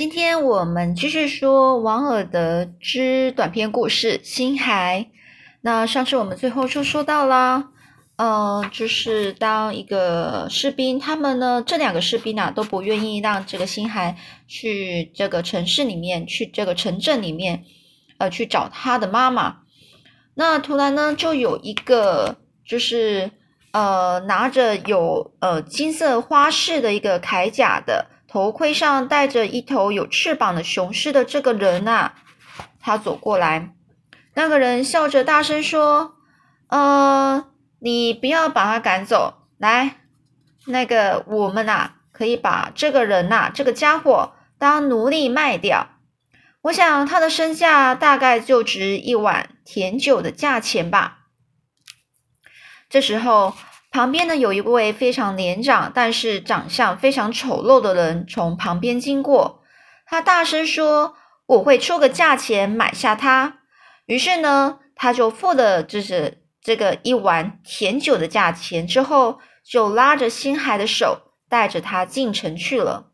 今天我们继续说王尔德之短篇故事《星海》。那上次我们最后就说到啦，嗯，就是当一个士兵，他们呢这两个士兵啊都不愿意让这个星海去这个城市里面，去这个城镇里面，呃，去找他的妈妈。那突然呢，就有一个就是呃拿着有呃金色花饰的一个铠甲的。头盔上戴着一头有翅膀的雄狮的这个人呐，他走过来，那个人笑着大声说：“呃，你不要把他赶走，来，那个我们呐，可以把这个人呐，这个家伙当奴隶卖掉。我想他的身价大概就值一碗甜酒的价钱吧。”这时候。旁边呢，有一位非常年长，但是长相非常丑陋的人从旁边经过。他大声说：“我会出个价钱买下他。”于是呢，他就付了就是这个一碗甜酒的价钱，之后就拉着星海的手，带着他进城去了。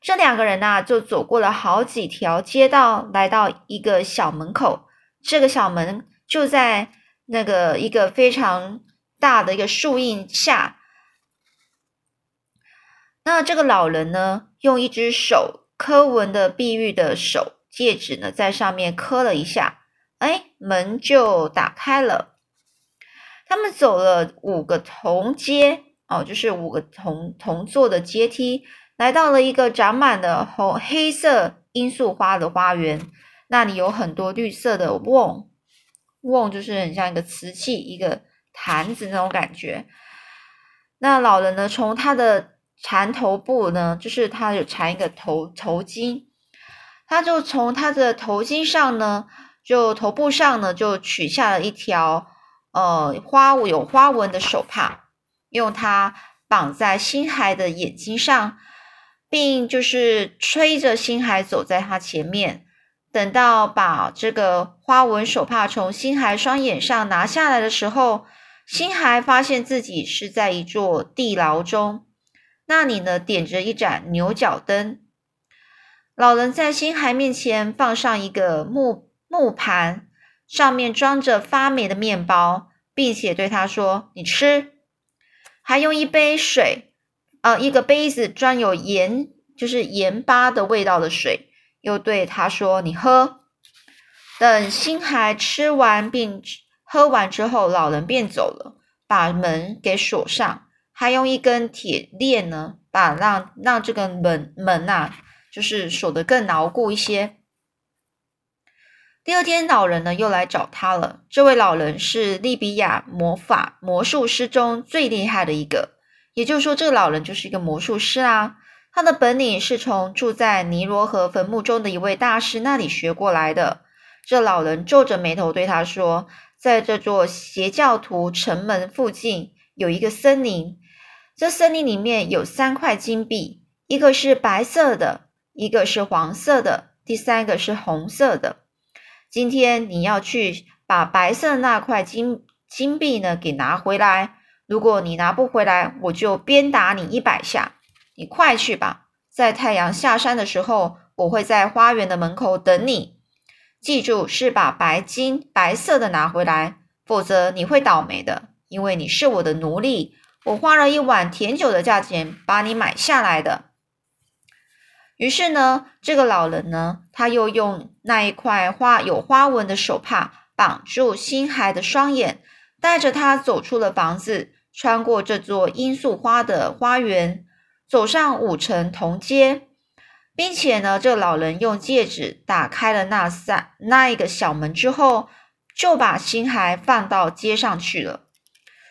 这两个人呢，就走过了好几条街道，来到一个小门口。这个小门就在那个一个非常。大的一个树荫下，那这个老人呢，用一只手刻纹的碧玉的手戒指呢，在上面磕了一下，哎，门就打开了。他们走了五个铜阶哦，就是五个铜铜做的阶梯，来到了一个长满了红黑色罂粟花的花园。那里有很多绿色的瓮，瓮就是很像一个瓷器，一个。坛子那种感觉，那老人呢？从他的缠头部呢，就是他有缠一个头头巾，他就从他的头巾上呢，就头部上呢，就取下了一条呃花有花纹的手帕，用它绑在星海的眼睛上，并就是吹着星海走在他前面。等到把这个花纹手帕从星海双眼上拿下来的时候。星海发现自己是在一座地牢中，那里呢点着一盏牛角灯。老人在星海面前放上一个木木盘，上面装着发霉的面包，并且对他说：“你吃。”还用一杯水，呃，一个杯子装有盐，就是盐巴的味道的水，又对他说：“你喝。”等星海吃完并。喝完之后，老人便走了，把门给锁上，还用一根铁链呢，把让让这个门门呐，就是锁得更牢固一些。第二天，老人呢又来找他了。这位老人是利比亚魔法魔术师中最厉害的一个，也就是说，这个老人就是一个魔术师啊。他的本领是从住在尼罗河坟墓中的一位大师那里学过来的。这老人皱着眉头对他说。在这座邪教徒城门附近有一个森林，这森林里面有三块金币，一个是白色的，一个是黄色的，第三个是红色的。今天你要去把白色那块金金币呢给拿回来。如果你拿不回来，我就鞭打你一百下。你快去吧，在太阳下山的时候，我会在花园的门口等你。记住，是把白金白色的拿回来，否则你会倒霉的。因为你是我的奴隶，我花了一碗甜酒的价钱把你买下来的。于是呢，这个老人呢，他又用那一块花有花纹的手帕绑住星海的双眼，带着他走出了房子，穿过这座罂粟花的花园，走上五层铜阶。并且呢，这老人用戒指打开了那扇那一个小门之后，就把星海放到街上去了。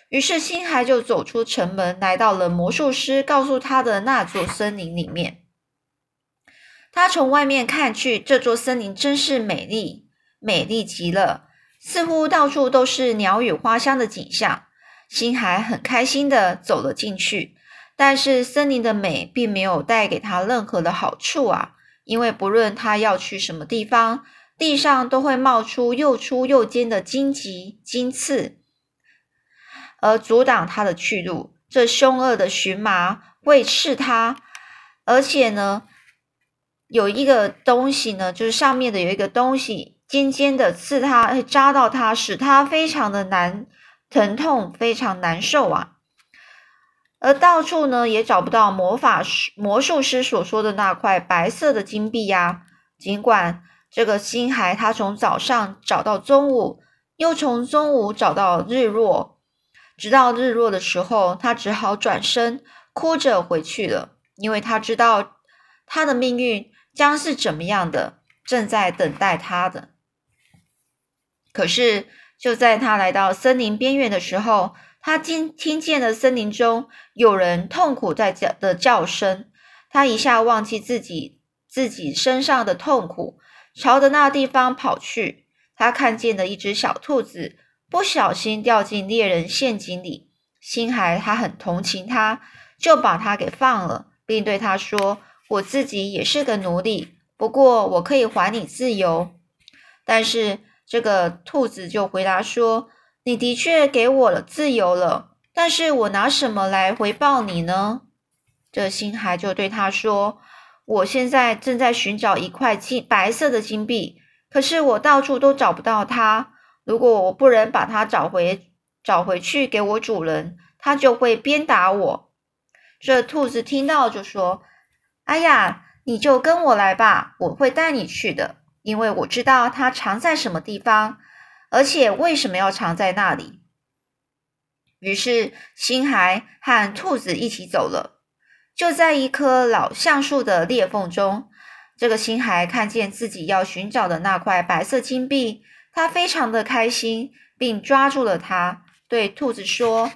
于是星海就走出城门，来到了魔术师告诉他的那座森林里面。他从外面看去，这座森林真是美丽，美丽极了，似乎到处都是鸟语花香的景象。星海很开心的走了进去。但是森林的美并没有带给他任何的好处啊，因为不论他要去什么地方，地上都会冒出又粗又尖的荆棘、荆刺，而阻挡他的去路。这凶恶的荨麻会刺他，而且呢，有一个东西呢，就是上面的有一个东西尖尖的刺他，扎到他，使他非常的难疼痛，非常难受啊。而到处呢也找不到魔法师、魔术师所说的那块白色的金币呀。尽管这个星孩他从早上找到中午，又从中午找到日落，直到日落的时候，他只好转身哭着回去了，因为他知道他的命运将是怎么样的，正在等待他的。可是就在他来到森林边缘的时候，他听听见了森林中有人痛苦在叫的叫声，他一下忘记自己自己身上的痛苦，朝着那地方跑去。他看见了一只小兔子，不小心掉进猎人陷阱里。星海他很同情他，就把他给放了，并对他说：“我自己也是个奴隶，不过我可以还你自由。”但是这个兔子就回答说。你的确给我了自由了，但是我拿什么来回报你呢？这星孩就对他说：“我现在正在寻找一块金白色的金币，可是我到处都找不到它。如果我不能把它找回，找回去给我主人，他就会鞭打我。”这兔子听到就说：“哎呀，你就跟我来吧，我会带你去的，因为我知道它藏在什么地方。”而且为什么要藏在那里？于是星孩和兔子一起走了。就在一棵老橡树的裂缝中，这个星孩看见自己要寻找的那块白色金币，他非常的开心，并抓住了它，对兔子说：“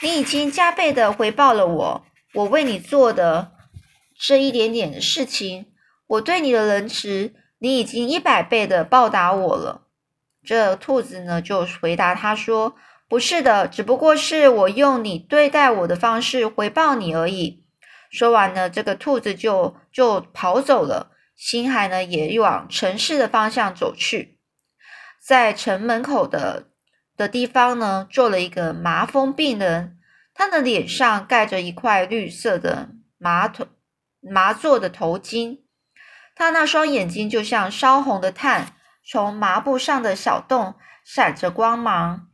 你已经加倍的回报了我，我为你做的这一点点的事情，我对你的仁慈，你已经一百倍的报答我了。”这兔子呢，就回答他说：“不是的，只不过是我用你对待我的方式回报你而已。”说完呢，这个兔子就就跑走了。星海呢，也往城市的方向走去。在城门口的的地方呢，坐了一个麻风病人，他的脸上盖着一块绿色的麻头麻做的头巾，他那双眼睛就像烧红的炭。从麻布上的小洞闪着光芒。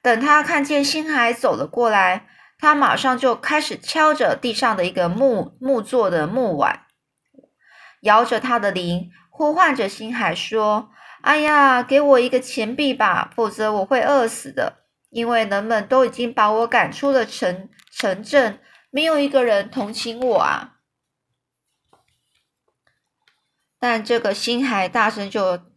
等他看见星海走了过来，他马上就开始敲着地上的一个木木做的木碗，摇着他的铃，呼唤着星海说：“哎呀，给我一个钱币吧，否则我会饿死的。因为人们都已经把我赶出了城城镇，没有一个人同情我啊！”但这个星海大声就。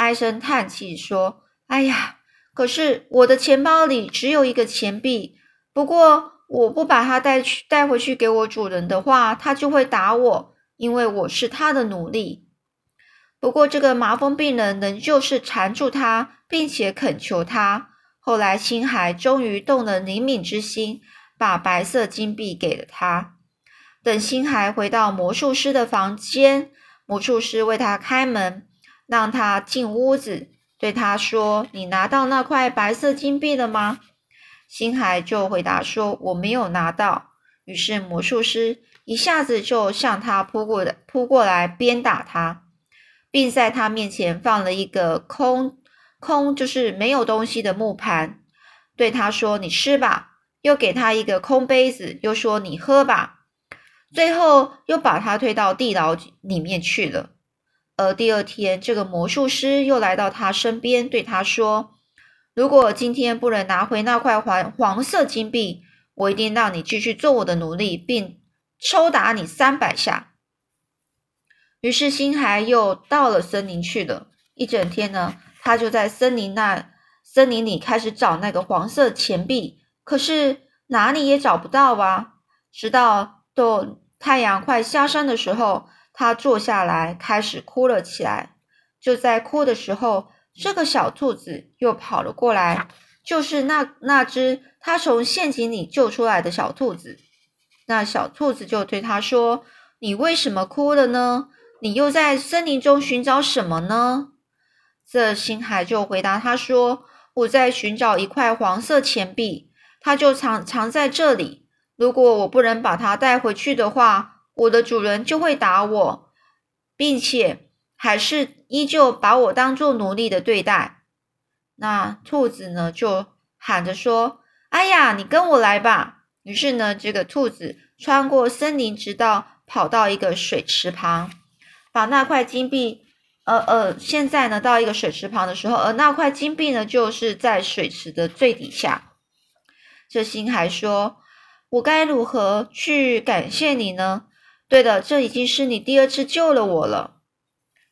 唉声叹气说：“哎呀，可是我的钱包里只有一个钱币。不过我不把它带去带回去给我主人的话，他就会打我，因为我是他的奴隶。不过这个麻风病人仍旧是缠住他，并且恳求他。后来星海终于动了灵敏之心，把白色金币给了他。等星海回到魔术师的房间，魔术师为他开门。”让他进屋子，对他说：“你拿到那块白色金币了吗？”星海就回答说：“我没有拿到。”于是魔术师一下子就向他扑过来，扑过来鞭打他，并在他面前放了一个空空，就是没有东西的木盘，对他说：“你吃吧。”又给他一个空杯子，又说：“你喝吧。”最后又把他推到地牢里面去了。而第二天，这个魔术师又来到他身边，对他说：“如果今天不能拿回那块黄黄色金币，我一定让你继续做我的奴隶，并抽打你三百下。”于是，星海又到了森林去了。一整天呢，他就在森林那森林里开始找那个黄色钱币，可是哪里也找不到啊！直到都太阳快下山的时候。他坐下来，开始哭了起来。就在哭的时候，这个小兔子又跑了过来，就是那那只他从陷阱里救出来的小兔子。那小兔子就对他说：“你为什么哭了呢？你又在森林中寻找什么呢？”这星海就回答他说：“我在寻找一块黄色钱币，它就藏藏在这里。如果我不能把它带回去的话。”我的主人就会打我，并且还是依旧把我当做奴隶的对待。那兔子呢，就喊着说：“哎呀，你跟我来吧！”于是呢，这个兔子穿过森林，直到跑到一个水池旁，把那块金币，呃呃，现在呢，到一个水池旁的时候，而那块金币呢，就是在水池的最底下。这星还说：“我该如何去感谢你呢？”对的，这已经是你第二次救了我了。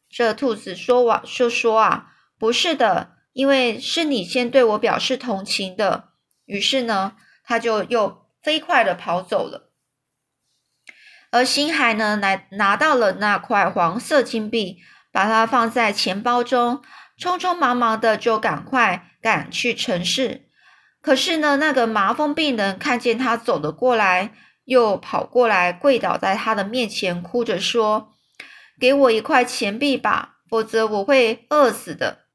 这兔子说完就说啊，不是的，因为是你先对我表示同情的。于是呢，他就又飞快的跑走了。而星海呢，来拿到了那块黄色金币，把它放在钱包中，匆匆忙忙的就赶快赶去城市。可是呢，那个麻风病人看见他走了过来。又跑过来，跪倒在他的面前，哭着说：“给我一块钱币吧，否则我会饿死的。”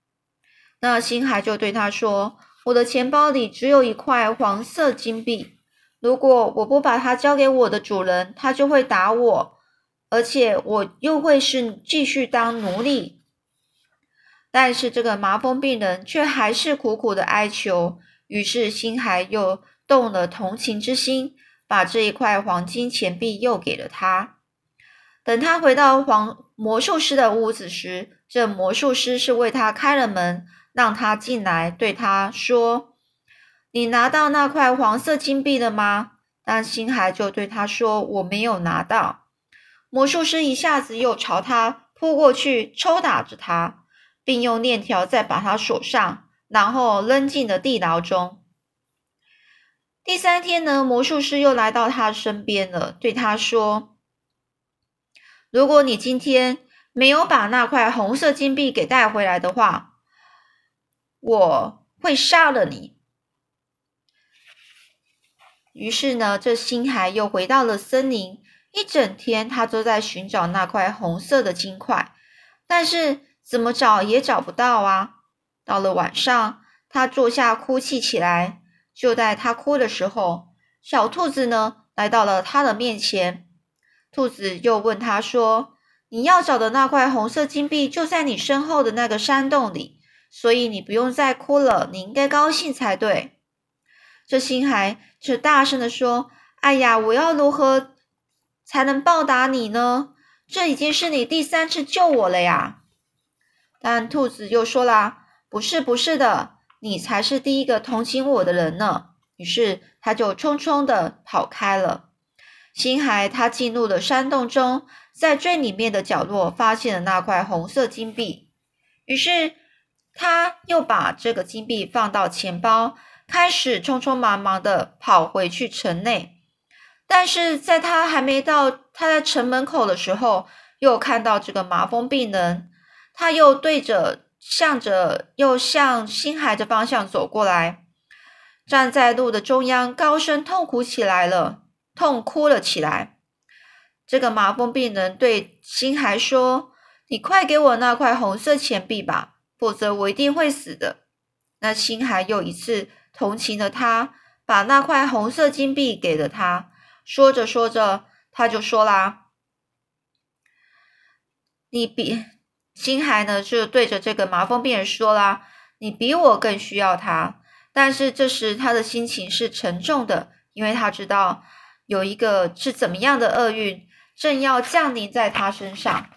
那星海就对他说：“我的钱包里只有一块黄色金币，如果我不把它交给我的主人，他就会打我，而且我又会是继续当奴隶。”但是这个麻风病人却还是苦苦的哀求，于是星海又动了同情之心。把这一块黄金钱币又给了他。等他回到黄魔术师的屋子时，这魔术师是为他开了门，让他进来，对他说：“你拿到那块黄色金币了吗？”但星海就对他说：“我没有拿到。”魔术师一下子又朝他扑过去，抽打着他，并用链条再把他锁上，然后扔进了地牢中。第三天呢，魔术师又来到他身边了，对他说：“如果你今天没有把那块红色金币给带回来的话，我会杀了你。”于是呢，这星海又回到了森林，一整天他都在寻找那块红色的金块，但是怎么找也找不到啊！到了晚上，他坐下哭泣起来。就在他哭的时候，小兔子呢来到了他的面前。兔子又问他说：“你要找的那块红色金币就在你身后的那个山洞里，所以你不用再哭了，你应该高兴才对。”这星孩却大声的说：“哎呀，我要如何才能报答你呢？这已经是你第三次救我了呀！”但兔子又说啦：“不是，不是的。”你才是第一个同情我的人呢。于是他就匆匆的跑开了。星海他进入了山洞中，在最里面的角落发现了那块红色金币。于是他又把这个金币放到钱包，开始匆匆忙忙的跑回去城内。但是在他还没到他在城门口的时候，又看到这个麻风病人，他又对着。向着又向星海的方向走过来，站在路的中央，高声痛哭起来了，痛哭了起来。这个麻风病人对星海说：“你快给我那块红色钱币吧，否则我一定会死的。”那星海又一次同情了他，把那块红色金币给了他。说着说着，他就说啦：“你比。”星海呢，就对着这个麻风病人说啦：“你比我更需要他。”但是这时他的心情是沉重的，因为他知道有一个是怎么样的厄运正要降临在他身上。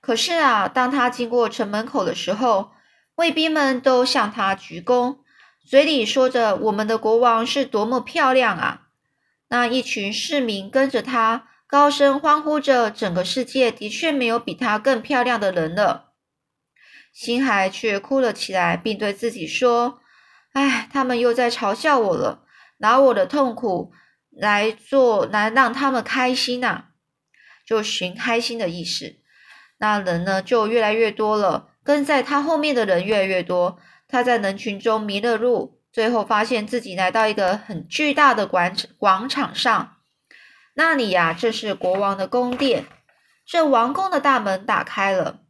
可是啊，当他经过城门口的时候，卫兵们都向他鞠躬，嘴里说着：“我们的国王是多么漂亮啊！”那一群市民跟着他。高声欢呼着，整个世界的确没有比她更漂亮的人了。星海却哭了起来，并对自己说：“哎，他们又在嘲笑我了，拿我的痛苦来做，来让他们开心呐，就寻开心的意思。那人呢，就越来越多了，跟在他后面的人越来越多。他在人群中迷了路，最后发现自己来到一个很巨大的广广场上。”那里呀，这是国王的宫殿。这王宫的大门打开了，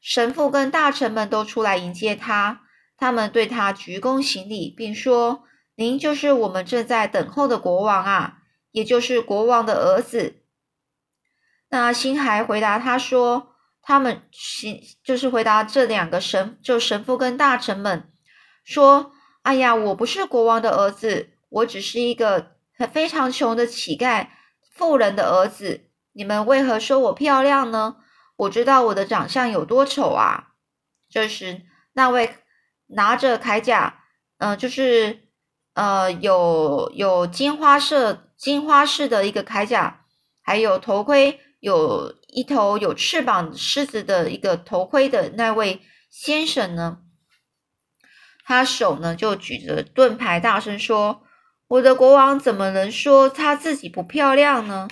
神父跟大臣们都出来迎接他。他们对他鞠躬行礼，并说：“您就是我们正在等候的国王啊，也就是国王的儿子。”那星海回答他说：“他们行就是回答这两个神，就神父跟大臣们说：“哎呀，我不是国王的儿子，我只是一个非常穷的乞丐富人的儿子。你们为何说我漂亮呢？我知道我的长相有多丑啊！”这时，那位拿着铠甲，嗯，就是呃，有有金花色、金花式的一个铠甲，还有头盔。有一头有翅膀狮子的一个头盔的那位先生呢，他手呢就举着盾牌，大声说：“我的国王怎么能说他自己不漂亮呢？”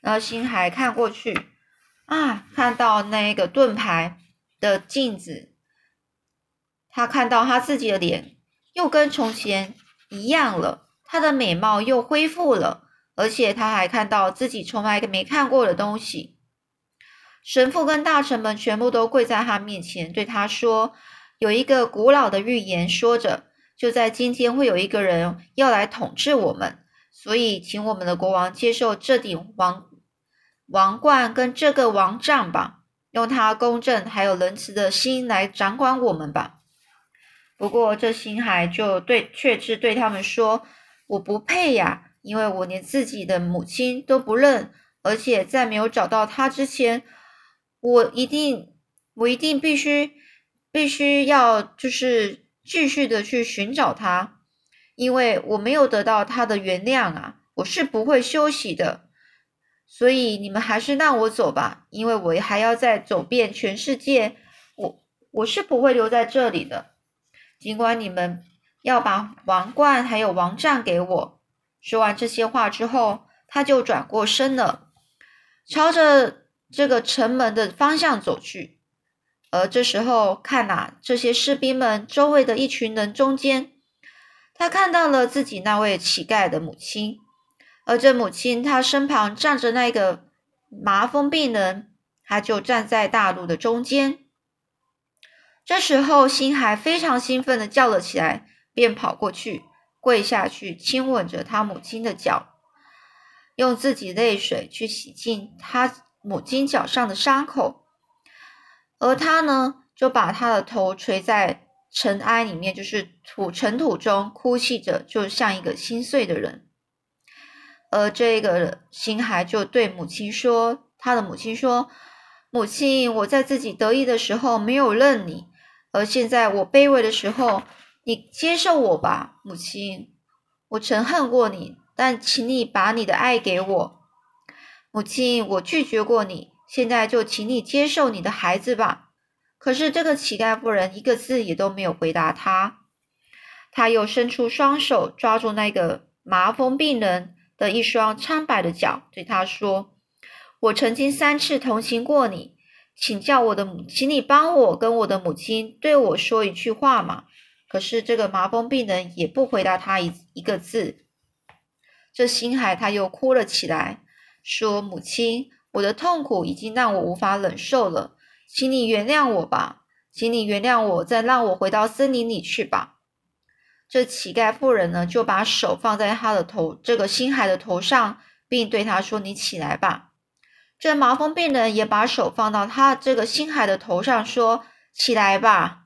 然后星海看过去，啊，看到那个盾牌的镜子，他看到他自己的脸又跟从前一样了，他的美貌又恢复了。而且他还看到自己从来没看过的东西。神父跟大臣们全部都跪在他面前，对他说：“有一个古老的预言说着，就在今天会有一个人要来统治我们，所以请我们的国王接受这顶王王冠跟这个王杖吧，用他公正还有仁慈的心来掌管我们吧。”不过这星海就对，却是对他们说：“我不配呀。”因为我连自己的母亲都不认，而且在没有找到他之前，我一定，我一定必须，必须要就是继续的去寻找他，因为我没有得到他的原谅啊，我是不会休息的。所以你们还是让我走吧，因为我还要再走遍全世界，我我是不会留在这里的。尽管你们要把王冠还有王杖给我。说完这些话之后，他就转过身了，朝着这个城门的方向走去。而这时候，看呐，这些士兵们周围的一群人中间，他看到了自己那位乞丐的母亲，而这母亲她身旁站着那个麻风病人，他就站在大路的中间。这时候，星海非常兴奋的叫了起来，便跑过去。跪下去亲吻着他母亲的脚，用自己泪水去洗净他母亲脚上的伤口，而他呢，就把他的头垂在尘埃里面，就是土尘土中，哭泣着，就像一个心碎的人。而这个星孩就对母亲说：“他的母亲说，母亲，我在自己得意的时候没有认你，而现在我卑微的时候。”你接受我吧，母亲。我曾恨过你，但请你把你的爱给我，母亲。我拒绝过你，现在就请你接受你的孩子吧。可是这个乞丐妇人一个字也都没有回答他。他又伸出双手抓住那个麻风病人的一双苍白的脚，对他说：“我曾经三次同情过你，请叫我的母，请你帮我跟我的母亲对我说一句话嘛。”可是这个麻风病人也不回答他一一个字。这星海他又哭了起来，说：“母亲，我的痛苦已经让我无法忍受了，请你原谅我吧，请你原谅我，再让我回到森林里去吧。”这乞丐妇人呢，就把手放在他的头，这个星海的头上，并对他说：“你起来吧。”这麻风病人也把手放到他这个星海的头上，说：“起来吧。”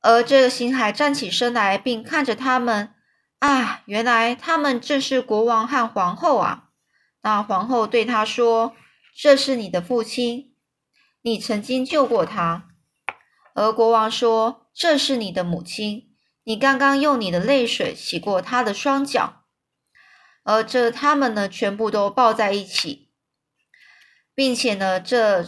而这个星海站起身来，并看着他们，啊，原来他们正是国王和皇后啊！那皇后对他说：“这是你的父亲，你曾经救过他。”而国王说：“这是你的母亲，你刚刚用你的泪水洗过他的双脚。”而这他们呢，全部都抱在一起，并且呢，这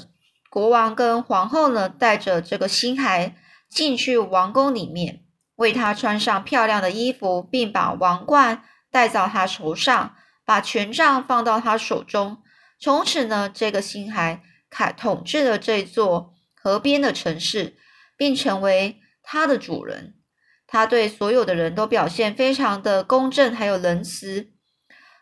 国王跟皇后呢，带着这个新孩。进去王宫里面，为他穿上漂亮的衣服，并把王冠戴到他头上，把权杖放到他手中。从此呢，这个星海凯统治了这座河边的城市，并成为他的主人。他对所有的人都表现非常的公正，还有仁慈。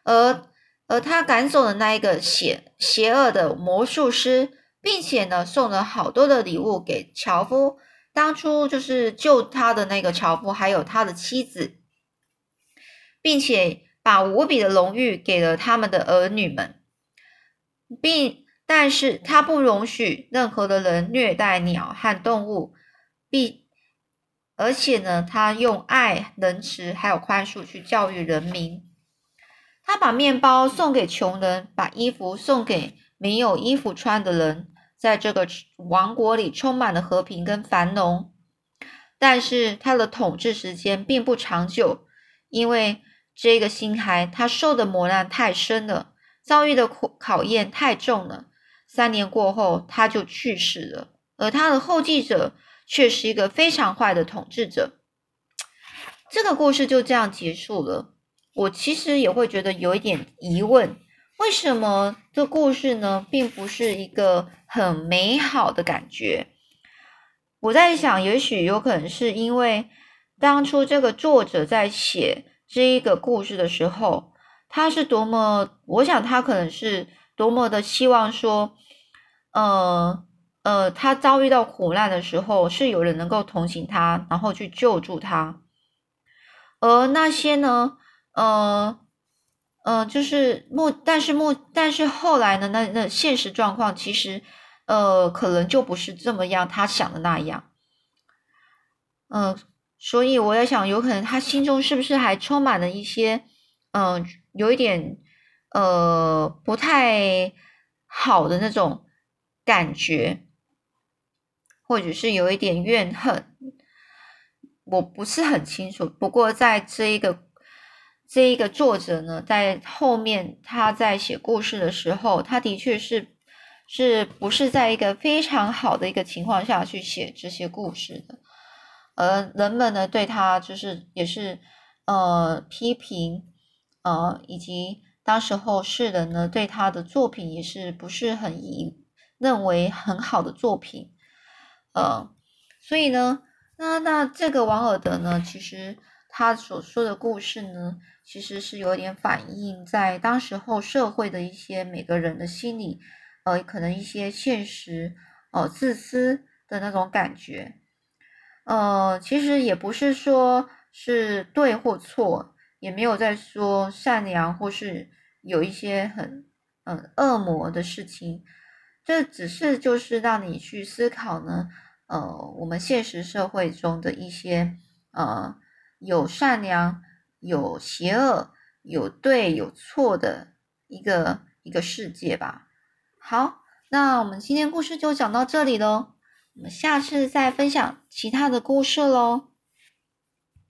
而而他赶走了那一个邪邪恶的魔术师，并且呢，送了好多的礼物给樵夫。当初就是救他的那个樵夫，还有他的妻子，并且把无比的荣誉给了他们的儿女们，并但是他不容许任何的人虐待鸟和动物，并而且呢，他用爱、仁慈还有宽恕去教育人民。他把面包送给穷人，把衣服送给没有衣服穿的人，在这个王国里充满了和平跟繁荣。但是他的统治时间并不长久，因为这个新孩他受的磨难太深了，遭遇的苦考验太重了。三年过后，他就去世了，而他的后继者却是一个非常坏的统治者。这个故事就这样结束了。我其实也会觉得有一点疑问：为什么这故事呢，并不是一个很美好的感觉？我在想，也许有可能是因为当初这个作者在写这一个故事的时候，他是多么……我想他可能是多么的希望说，呃呃，他遭遇到苦难的时候，是有人能够同情他，然后去救助他，而那些呢？呃，呃，就是目，但是目，但是后来呢？那那现实状况其实，呃，可能就不是这么样，他想的那样。嗯，所以我在想，有可能他心中是不是还充满了一些，嗯，有一点，呃，不太好的那种感觉，或者是有一点怨恨，我不是很清楚。不过在这一个。这一个作者呢，在后面他在写故事的时候，他的确是是不是在一个非常好的一个情况下去写这些故事的，而人们呢对他就是也是呃批评呃，以及当时候世人呢对他的作品也是不是很以认为很好的作品，呃，所以呢，那那这个王尔德呢，其实他所说的故事呢。其实是有点反映在当时候社会的一些每个人的心理，呃，可能一些现实，呃，自私的那种感觉，呃，其实也不是说是对或错，也没有在说善良或是有一些很嗯恶魔的事情，这只是就是让你去思考呢，呃，我们现实社会中的一些呃有善良。有邪恶，有对有错的一个一个世界吧。好，那我们今天故事就讲到这里喽，我们下次再分享其他的故事喽。